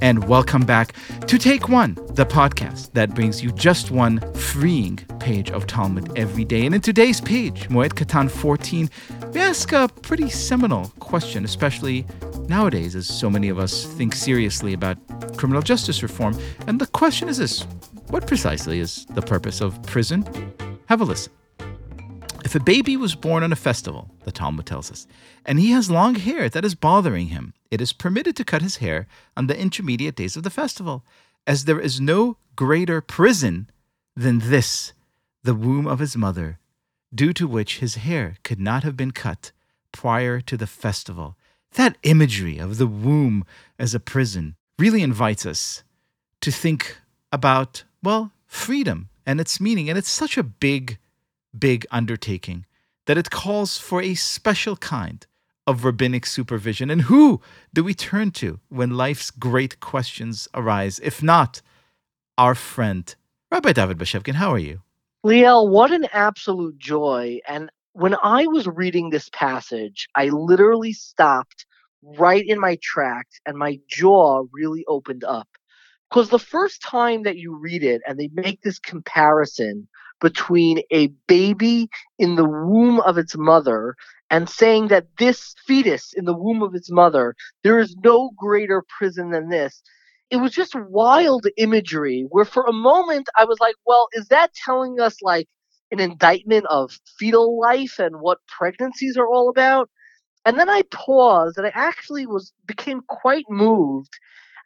and welcome back to Take One, the podcast that brings you just one freeing page of Talmud every day. And in today's page, Moed Katan 14, we ask a pretty seminal question, especially nowadays, as so many of us think seriously about criminal justice reform. And the question is this What precisely is the purpose of prison? Have a listen. If a baby was born on a festival, the Talmud tells us, and he has long hair that is bothering him, it is permitted to cut his hair on the intermediate days of the festival, as there is no greater prison than this, the womb of his mother, due to which his hair could not have been cut prior to the festival. That imagery of the womb as a prison really invites us to think about, well, freedom and its meaning. And it's such a big, big undertaking that it calls for a special kind of rabbinic supervision. And who do we turn to when life's great questions arise? If not our friend, Rabbi David Bashevkin, how are you? Liel, what an absolute joy. And when I was reading this passage, I literally stopped right in my tracks and my jaw really opened up. Because the first time that you read it and they make this comparison between a baby in the womb of its mother and saying that this fetus in the womb of its mother, there is no greater prison than this. It was just wild imagery where for a moment I was like, well, is that telling us like an indictment of fetal life and what pregnancies are all about? And then I paused and I actually was became quite moved.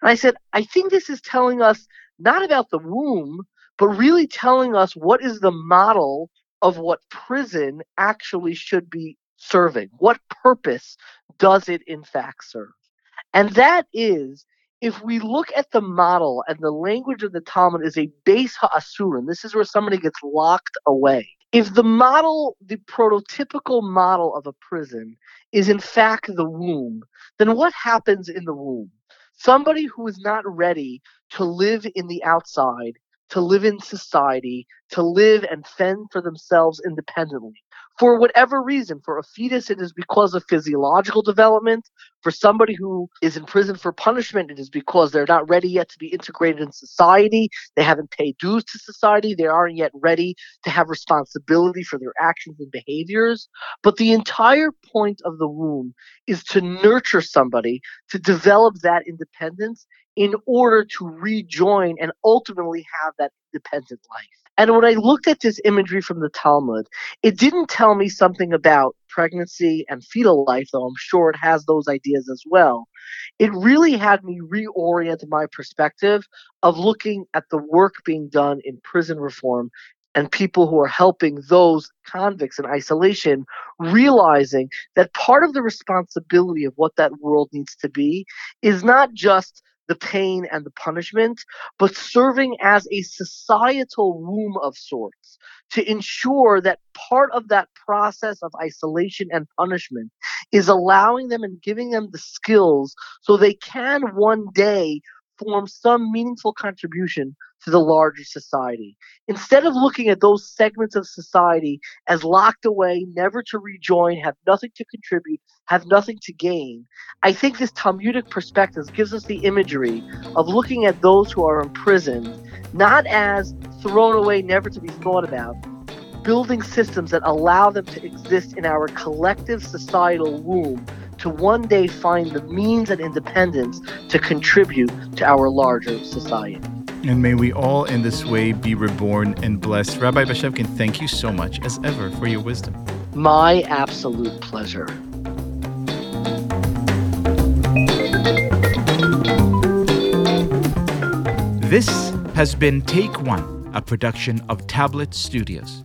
And I said, I think this is telling us not about the womb, but really telling us what is the model of what prison actually should be serving. What purpose does it in fact serve? And that is if we look at the model and the language of the Talmud is a beis ha'asurim, this is where somebody gets locked away. If the model, the prototypical model of a prison is in fact the womb, then what happens in the womb? Somebody who is not ready to live in the outside, to live in society, to live and fend for themselves independently for whatever reason. For a fetus, it is because of physiological development. For somebody who is in prison for punishment, it is because they're not ready yet to be integrated in society. They haven't paid dues to society. They aren't yet ready to have responsibility for their actions and behaviors. But the entire point of the womb is to nurture somebody to develop that independence in order to rejoin and ultimately have that independent life. And when I looked at this imagery from the Talmud, it didn't tell me something about pregnancy and fetal life, though I'm sure it has those ideas as well. It really had me reorient my perspective of looking at the work being done in prison reform and people who are helping those convicts in isolation, realizing that part of the responsibility of what that world needs to be is not just the pain and the punishment, but serving as a societal womb of sorts to ensure that part of that process of isolation and punishment is allowing them and giving them the skills so they can one day form some meaningful contribution to the larger society. Instead of looking at those segments of society as locked away, never to rejoin, have nothing to contribute, have nothing to gain, I think this Talmudic perspective gives us the imagery of looking at those who are imprisoned not as thrown away, never to be thought about, building systems that allow them to exist in our collective societal womb to one day find the means and independence to contribute to our larger society. And may we all in this way be reborn and blessed. Rabbi Bashevkin, thank you so much as ever for your wisdom. My absolute pleasure. This has been Take One, a production of Tablet Studios.